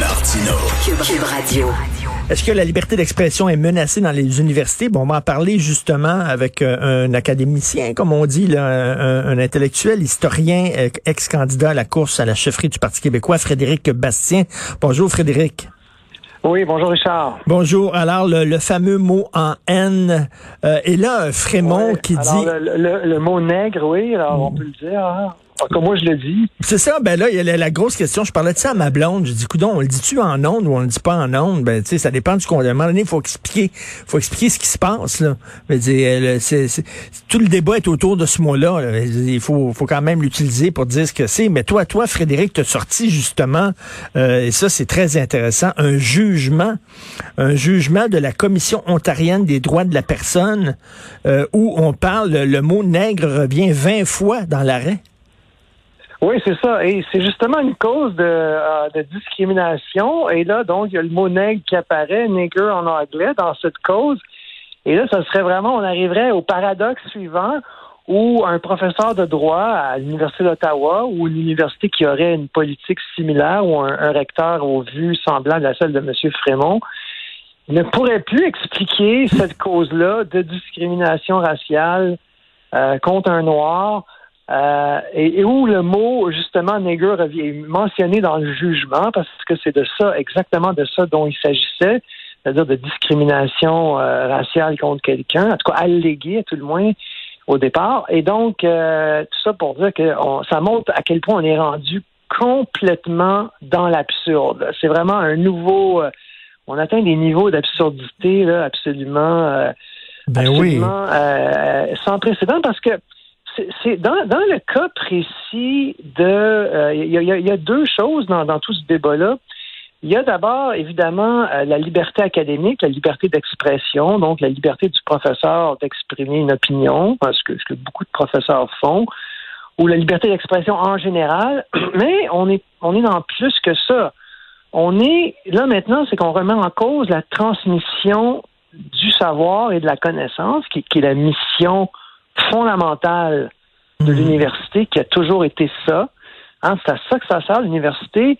Martino. Cube Radio. Est-ce que la liberté d'expression est menacée dans les universités? Bon, on va en parler justement avec euh, un académicien, comme on dit, là, un, un intellectuel, historien, euh, ex-candidat à la course à la chefferie du Parti québécois, Frédéric Bastien. Bonjour Frédéric. Oui, bonjour Richard. Bonjour. Alors, le, le fameux mot en haine. Euh, et là, Frémont Ouais, qui alors, dit... Le, le- le mot nègre, oui, alors on peut le dire. Hein? C'est ça, ben là, il y a la, grosse question. Je parlais de ça à ma blonde. Je dis, coudon, on le dit-tu en ondes ou on le dit pas en ondes? Ben, tu sais, ça dépend du moment donné, il faut expliquer, faut expliquer ce qui se passe, là. Euh, c'est- tout le débat est autour de ce mot-là. là. Il faut, faut quand même l'utiliser pour dire ce que c'est. Mais toi, toi, Frédéric, t'as sorti justement, euh, et ça, c'est très intéressant, un jugement, un jugement de la Commission ontarienne des droits de la personne, euh, où on parle, le mot nègre revient 20 fois dans l'arrêt. Oui, c'est ça. Et c'est justement une cause de, euh, de discrimination. Et là, donc, il y a le mot nègre qui apparaît, nigger en anglais, dans cette cause. Et là, ça serait vraiment, on arriverait au paradoxe suivant où un professeur de droit à l'Université d'Ottawa ou une université qui aurait une politique similaire ou un, recteur aux vues semblables à celle de M. Frémont ne pourrait plus expliquer cette cause-là de discrimination raciale euh, contre un noir euh, et, et où le mot justement revient est mentionné dans le jugement parce que c'est de ça exactement de ça dont il s'agissait, c'est-à-dire de discrimination euh, raciale contre quelqu'un, en tout cas alléguée à tout le moins au départ. Et donc euh, tout ça pour dire que on- ça montre à quel point on est rendu complètement dans l'absurde. C'est vraiment un nouveau. euh, on atteint des niveaux d'absurdité là, absolument. euh, Ben oui. absolument euh, sans précédent parce que c'est dans, dans le cas précis de euh, il y, a, il y a deux choses dans, dans tout ce débat-là. Il y a d'abord, évidemment, euh, la liberté académique, la liberté d'expression, donc la liberté du professeur d'exprimer une opinion, parce que ce que beaucoup de professeurs font, ou la liberté d'expression en général. Mais on est, on est dans plus que ça. On est, là maintenant, c'est qu'on remet en cause la transmission du savoir et de la connaissance, qui, qui est la mission fondamentale de l'université, qui a toujours été ça. Hein, c'est à ça que ça sert, l'université.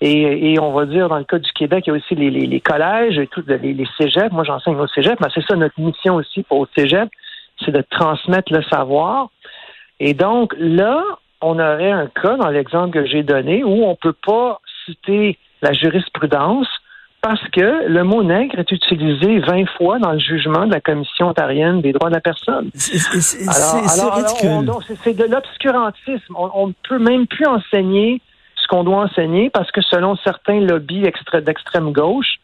Et, et on va dire, dans le cas du Québec, il y a aussi les, les, les collèges et tout, les, les cégeps. Moi, j'enseigne au cégep, mais c'est ça notre mission aussi pour au cégep, c'est de transmettre le savoir. Et donc, là, on aurait un cas, dans l'exemple que j'ai donné, où on ne peut pas citer la jurisprudence parce que le mot nègre est utilisé 20 fois dans le jugement de la Commission ontarienne des droits de la personne. C'est de l'obscurantisme. On, ne peut même plus enseigner ce qu'on doit enseigner parce que selon certains lobbies extra- d'extrême gauche,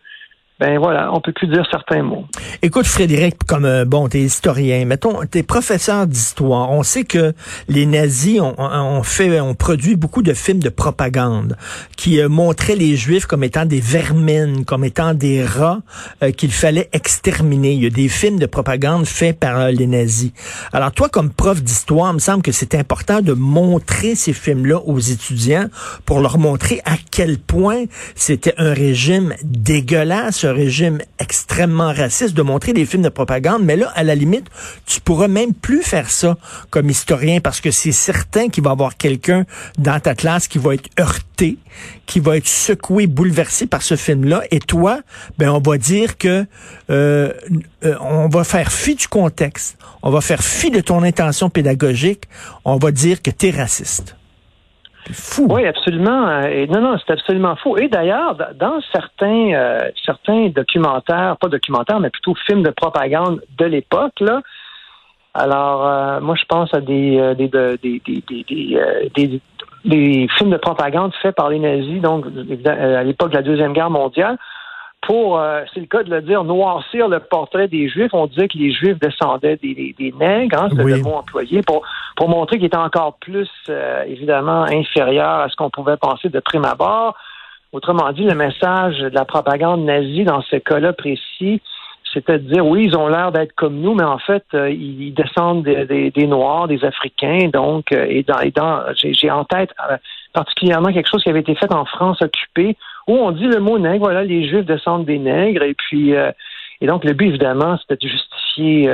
ben voilà, on peut plus dire certains mots. Écoute, Frédéric, comme euh, bon, t'es historien, mettons, t'es professeur d'histoire. On sait que les nazis ont, ont fait, ont produit beaucoup de films de propagande qui euh, montraient les Juifs comme étant des vermines, comme étant des rats euh, qu'il fallait exterminer. Il y a des films de propagande faits par les nazis. Alors toi, comme prof d'histoire, me semble que c'est important de montrer ces films-là aux étudiants pour leur montrer à quel point c'était un régime dégueulasse, régime extrêmement raciste, de montrer des films de propagande. Mais là, à la limite, tu pourras même plus faire ça comme historien parce que c'est certain qu'il va y avoir quelqu'un dans ta classe qui va être heurté, qui va être secoué, bouleversé par ce film-là. Et toi, ben, on va dire que euh, euh, on va faire fi du contexte, on va faire fi de ton intention pédagogique, on va dire que tu es raciste. Oui, absolument. Et non, non, c'est absolument faux. Et d'ailleurs, dans certains euh, certains documentaires, pas documentaires, mais plutôt films de propagande de l'époque, là. Alors, euh, moi, je pense à des euh, des, de- des, des, des, films de propagande faits par les nazis, donc à l'époque de la deuxième guerre mondiale. Pour, euh, c'est le cas de le dire, noircir le portrait des Juifs. On disait que les Juifs descendaient des, des, des nègres, hein, c'est Oui. le mot employé, pour, pour montrer qu'ils étaient encore plus, euh, évidemment, inférieurs à ce qu'on pouvait penser de prime abord. Autrement dit, le message de la propagande nazie dans ce cas-là précis, c'était de dire oui, ils ont l'air d'être comme nous, mais en fait, euh, ils descendent des, des, Noirs, des Africains. Donc, euh, et dans, et dans j'ai en tête euh, particulièrement quelque chose qui avait été fait en France occupée, où on dit le mot nègre. Voilà, les Juifs descendent des nègres, et puis et donc le but évidemment, c'était de justifier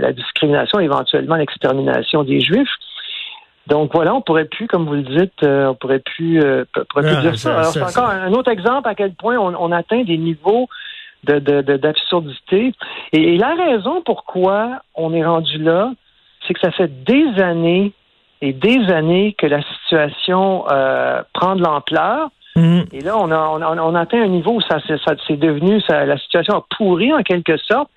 la discrimination, éventuellement l'extermination des Juifs. Donc voilà, on pourrait plus, comme vous le dites, on pourrait plus, pourrait plus dire ça. c'est encore un autre exemple à quel point on, on atteint des niveaux d'absurdité. De, et, la raison pourquoi on est rendu là, c'est que ça fait des années et des années que la situation euh, prend de l'ampleur. Mm. Et là, on a, on, atteint un niveau où ça, c'est devenu, ça, la situation a pourri en quelque sorte,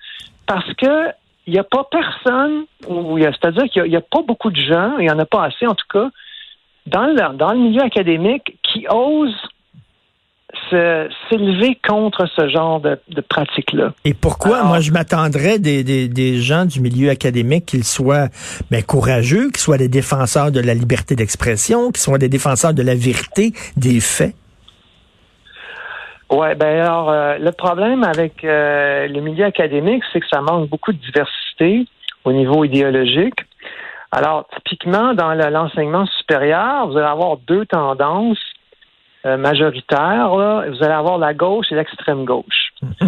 parce que il n'y a pas personne, c'est-à-dire qu'il n'y a, pas beaucoup de gens, il n'y en a pas assez en tout cas, dans le, dans le milieu académique qui osent s'élever contre ce genre de, de pratique-là. Et pourquoi? Moi, je m'attendrais des, des, des, gens du milieu académique qu'ils soient ben, courageux, qu'ils soient des défenseurs de la liberté d'expression, qu'ils soient des défenseurs de la vérité des faits. Ouais, ben alors euh, le problème avec euh, le milieu académique, c'est que ça manque beaucoup de diversité au niveau idéologique. Alors, typiquement, dans l'enseignement supérieur, vous allez avoir deux tendances euh, majoritaire, vous allez avoir la gauche et l'extrême gauche.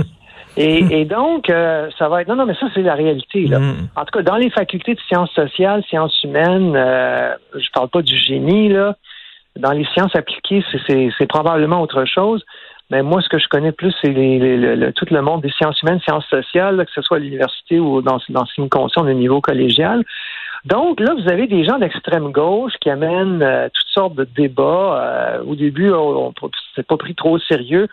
Et, donc, euh, ça va être... Non, non, mais ça, c'est la réalité. Là. Mm. En tout cas, dans les facultés de sciences sociales, sciences humaines, euh, je parle pas du génie, là. Dans les sciences appliquées, c'est probablement autre chose. Mais moi, ce que je connais plus, c'est tout le monde des sciences humaines, sciences sociales, que ce soit à l'université ou dans, dans ce qui me concerne au niveau collégial. Donc là, vous avez des gens d'extrême gauche qui amènent euh, toutes sortes de débats. Euh, au début, on, on s'est pas pris trop au sérieux.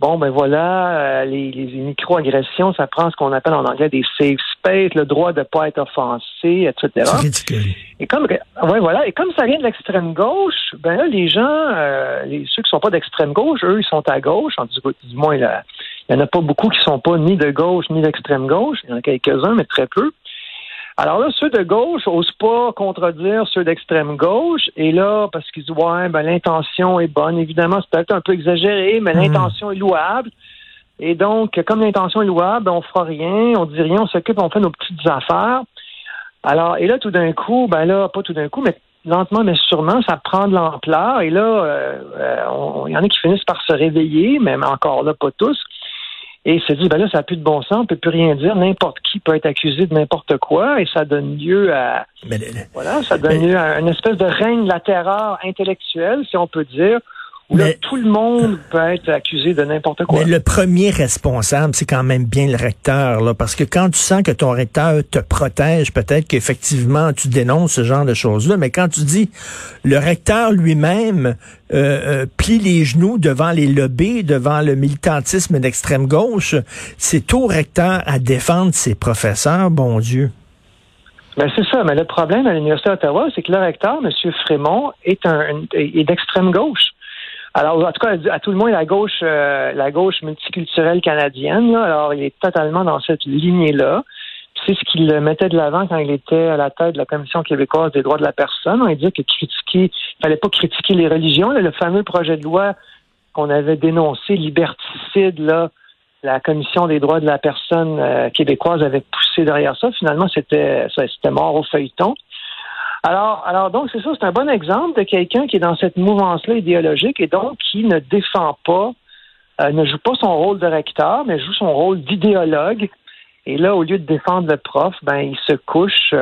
Bon, ben voilà, euh, les, les micro-agressions, ça prend ce qu'on appelle en anglais des safe space, le droit de pas être offensé, etc. C'est ridicule. Et comme, ouais, voilà, et comme ça vient de l'extrême gauche, ben là, les gens, les, ceux qui sont pas d'extrême gauche, eux, ils sont à gauche. En, du, du moins, il y en a pas beaucoup qui sont pas ni de gauche ni d'extrême gauche. Il y en a quelques-uns, mais très peu. Alors là, ceux de gauche n'osent pas contredire ceux d'extrême gauche. Et là, parce qu'ils disent, ouais, ben, l'intention est bonne. Évidemment, c'est peut-être un peu exagéré, mais hmm. l'intention est louable. Et donc, comme l'intention est louable, on fera rien, on dit rien, on s'occupe, on fait nos petites affaires. Alors, et là, tout d'un coup, ben là, pas tout d'un coup, mais lentement, mais sûrement, ça prend de l'ampleur. Et là, euh, euh, il y en a qui finissent par se réveiller, mais encore là, pas tous et il se dit, ben là, ça n'a plus de bon sens, on peut plus rien dire, n'importe qui peut être accusé de n'importe quoi, et ça donne lieu à, voilà, ça donne lieu à une espèce de règne de la terreur intellectuelle, si on peut dire, où là, tout le monde peut être accusé de n'importe quoi. Mais le premier responsable, c'est quand même bien le recteur, là, parce que quand tu sens que ton recteur te protège, peut-être qu'effectivement tu dénonces ce genre de choses-là, mais quand tu dis le recteur lui-même euh, euh, plie les genoux devant les lobbies, devant le militantisme d'extrême gauche, c'est au recteur à défendre ses professeurs, bon Dieu. Ben c'est ça, mais le problème à l'Université d'Ottawa, c'est que le recteur, M. Frémont, est, un, est d'extrême gauche. Alors, en tout cas, à tout le moins, la gauche, euh, la gauche multiculturelle canadienne, alors il est totalement dans cette lignée-là. C'est ce qu'il mettait de l'avant quand il était à la tête de la Commission québécoise des droits de la personne. On dit que critiquer, il fallait pas critiquer les religions. le fameux projet de loi qu'on avait dénoncé, liberticide, là, la Commission des droits de la personne euh, québécoise avait poussé derrière ça. Finalement, c'était, c'était mort au feuilleton. Alors, alors donc, c'est ça, c'est un bon exemple de quelqu'un qui est dans cette mouvance-là idéologique et donc qui ne défend pas, euh, ne joue pas son rôle de recteur, mais joue son rôle d'idéologue. Et là, au lieu de défendre le prof, ben, il se couche.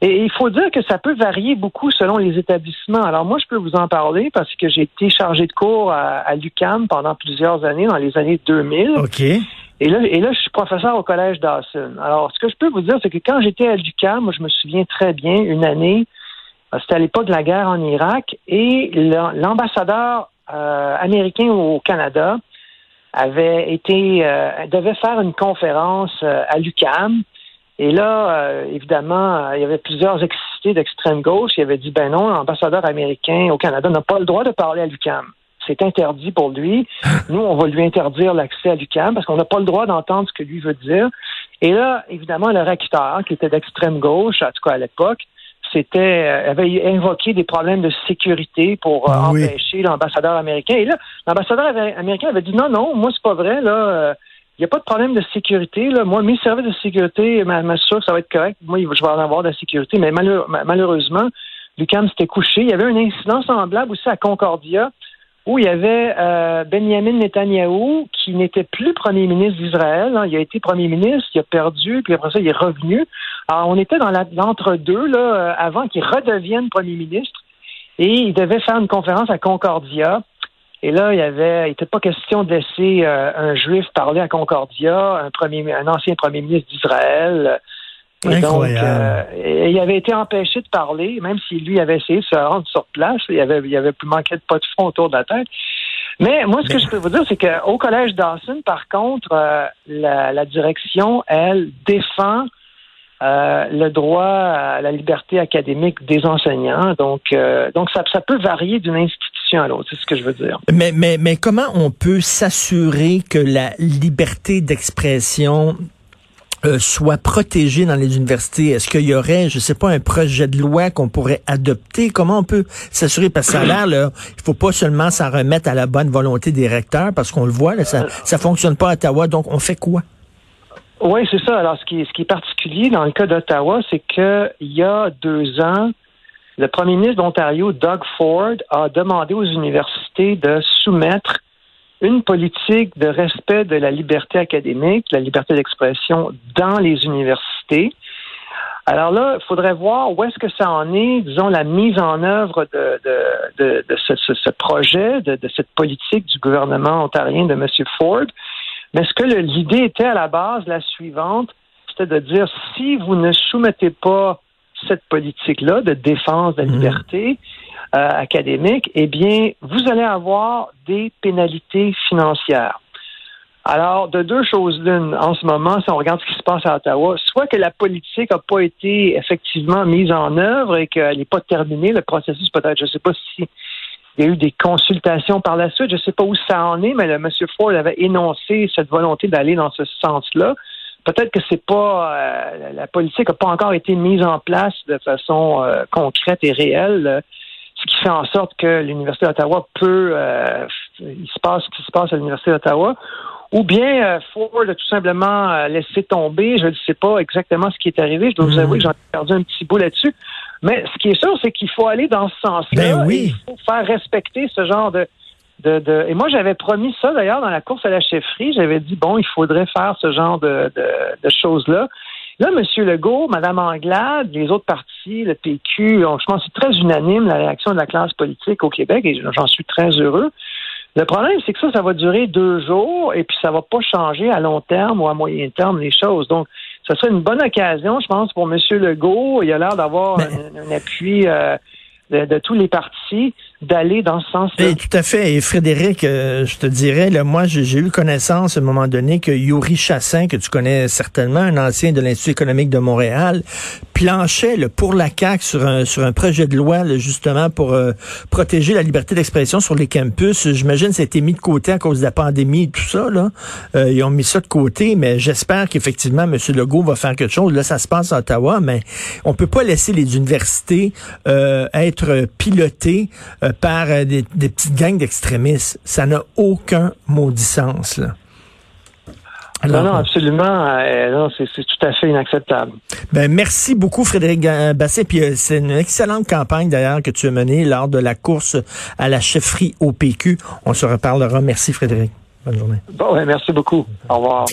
Et il faut dire que ça peut varier beaucoup selon les établissements. Alors moi, je peux vous en parler parce que j'ai été chargé de cours à, l'UCAM pendant plusieurs années, dans les années 2000. OK. Et là, et là, je suis professeur au collège Dawson. Alors, ce que je peux vous dire, c'est que quand j'étais à l'UCAM, moi, je me souviens très bien, une année, c'était à l'époque de la guerre en Irak et l'ambassadeur euh, américain au Canada avait été euh, devait faire une conférence euh, à l'UCAM. Et là, évidemment, il y avait plusieurs excités d'extrême gauche qui avaient dit ben non, l'ambassadeur américain au Canada n'a pas le droit de parler à l'UCAM. C'est interdit pour lui. Nous, on va lui interdire l'accès à l'UCAM parce qu'on n'a pas le droit d'entendre ce que lui veut dire. Et là, évidemment, le recteur, qui était d'extrême gauche, en tout cas à l'époque, s'était avait invoqué des problèmes de sécurité pour empêcher l'ambassadeur américain. Et là, l'ambassadeur américain avait dit non, non, moi c'est pas vrai là. il n'y a pas de problème de sécurité. Là. Moi, mes services de sécurité m'assurent que ça va être correct. Moi, je vais en avoir de la sécurité. Mais malheureusement, Lucam s'était couché. Il y avait un incident semblable aussi à Concordia il y avait euh, Benjamin Netanyahu qui n'était plus premier ministre d'Israël. Hein. Il a été premier ministre, il a perdu, puis après ça, il est revenu. Alors, on était dans l'entre-deux, là, euh, avant qu'il redevienne premier ministre. Et il devait faire une conférence à Concordia. Et là, il y avait, il n'était pas question de laisser euh, un juif parler à Concordia, un ancien premier ministre d'Israël. Et donc, euh, il avait été empêché de parler, même si lui avait essayé de se rendre sur place. Il avait, il avait plus manqué de pas de fond autour de la tête. Mais moi, ce que je peux vous dire, c'est qu'au collège Dawson, par contre, euh, la, direction, elle, défend euh, le droit à la liberté académique des enseignants. Donc, donc ça, ça peut varier d'une institution à l'autre, c'est ce que je veux dire. Mais, mais, mais comment on peut s'assurer que la liberté d'expression euh, soit protégé dans les universités? Est-ce qu'il y aurait, je sais pas, un projet de loi qu'on pourrait adopter? Comment on peut s'assurer? Parce que ça a l'air, là, il faut pas seulement s'en remettre à la bonne volonté des recteurs, parce qu'on le voit, là, ça, ça fonctionne pas à Ottawa, donc on fait quoi? Oui, c'est ça. Alors, ce qui, est, ce qui est particulier dans le cas d'Ottawa, c'est qu'il y a deux ans, le premier ministre d'Ontario, Doug Ford, a demandé aux universités de soumettre une politique de respect de la liberté académique, la liberté d'expression dans les universités. Alors là, il faudrait voir où est-ce que ça en est, disons, la mise en œuvre de, de, de, ce, ce, projet, de, cette politique du gouvernement ontarien de M. Ford. Mais ce que l'idée était à la base la suivante, c'était de dire si vous ne soumettez pas cette politique-là de défense de la mmh. liberté, académique, eh bien, vous allez avoir des pénalités financières. Alors, de deux choses l'une, en ce moment, si on regarde ce qui se passe à Ottawa, soit que la politique n'a pas été effectivement mise en œuvre et qu'elle n'est pas terminée, le processus peut-être, je ne sais pas si il y a eu des consultations par la suite, je ne sais pas où ça en est, mais le M. Ford avait énoncé cette volonté d'aller dans ce sens-là. Peut-être que c'est pas euh, la politique n'a pas encore été mise en place de façon euh, concrète et réelle ce qui fait en sorte que l'Université d'Ottawa peut, euh, il se passe ce qui se passe à l'Université d'Ottawa, ou bien euh, Ford a tout simplement euh, laissé tomber. Je ne sais pas exactement ce qui est arrivé. Je dois vous avouer que j'en ai perdu un petit bout là-dessus. Mais ce qui est sûr, c'est qu'il faut aller dans ce sens-là. Ben oui. Il faut faire respecter ce genre de, de, de... Et moi, j'avais promis ça d'ailleurs dans la course à la chefferie. J'avais dit bon, il faudrait faire ce genre de, de, de choses-là. Là, M. Legault, Mme Anglade, les autres partis, le PQ, je pense que c'est très unanime la réaction de la classe politique au Québec et j'en suis très heureux. Le problème, c'est que ça, ça va durer deux jours et puis ça va pas changer à long terme ou à moyen terme les choses. Donc, ce serait une bonne occasion, je pense, pour M. Legault. Il a l'air d'avoir un, appui euh, de, tous les partis d'aller dans ce sens-là. Tout à fait. Et Frédéric, euh, je te dirais, là, moi, j'ai eu connaissance à un moment donné que Yuri Chassin, que tu connais certainement, un ancien de l'Institut économique de Montréal, planchait pour la CAQ sur un, sur un projet de loi, justement, pour euh, protéger la liberté d'expression sur les campus. J'imagine ça a été mis de côté à cause de la pandémie et tout ça. Là. Euh, ils ont mis ça de côté, mais j'espère qu'effectivement, M. Legault va faire quelque chose. Là, ça se passe à Ottawa, mais on peut pas laisser les universités être pilotées par euh, des, petites gangs d'extrémistes. Ça n'a aucun maudit sens. Là. non, non, absolument. Euh, c'est, tout à fait inacceptable. Ben, merci beaucoup, Frédéric Basset. Puis euh, c'est une excellente campagne, d'ailleurs, que tu as menée lors de la course à la chefferie au PQ. On se reparlera. Merci, Frédéric. Bonne journée. Bon, merci beaucoup. Au revoir.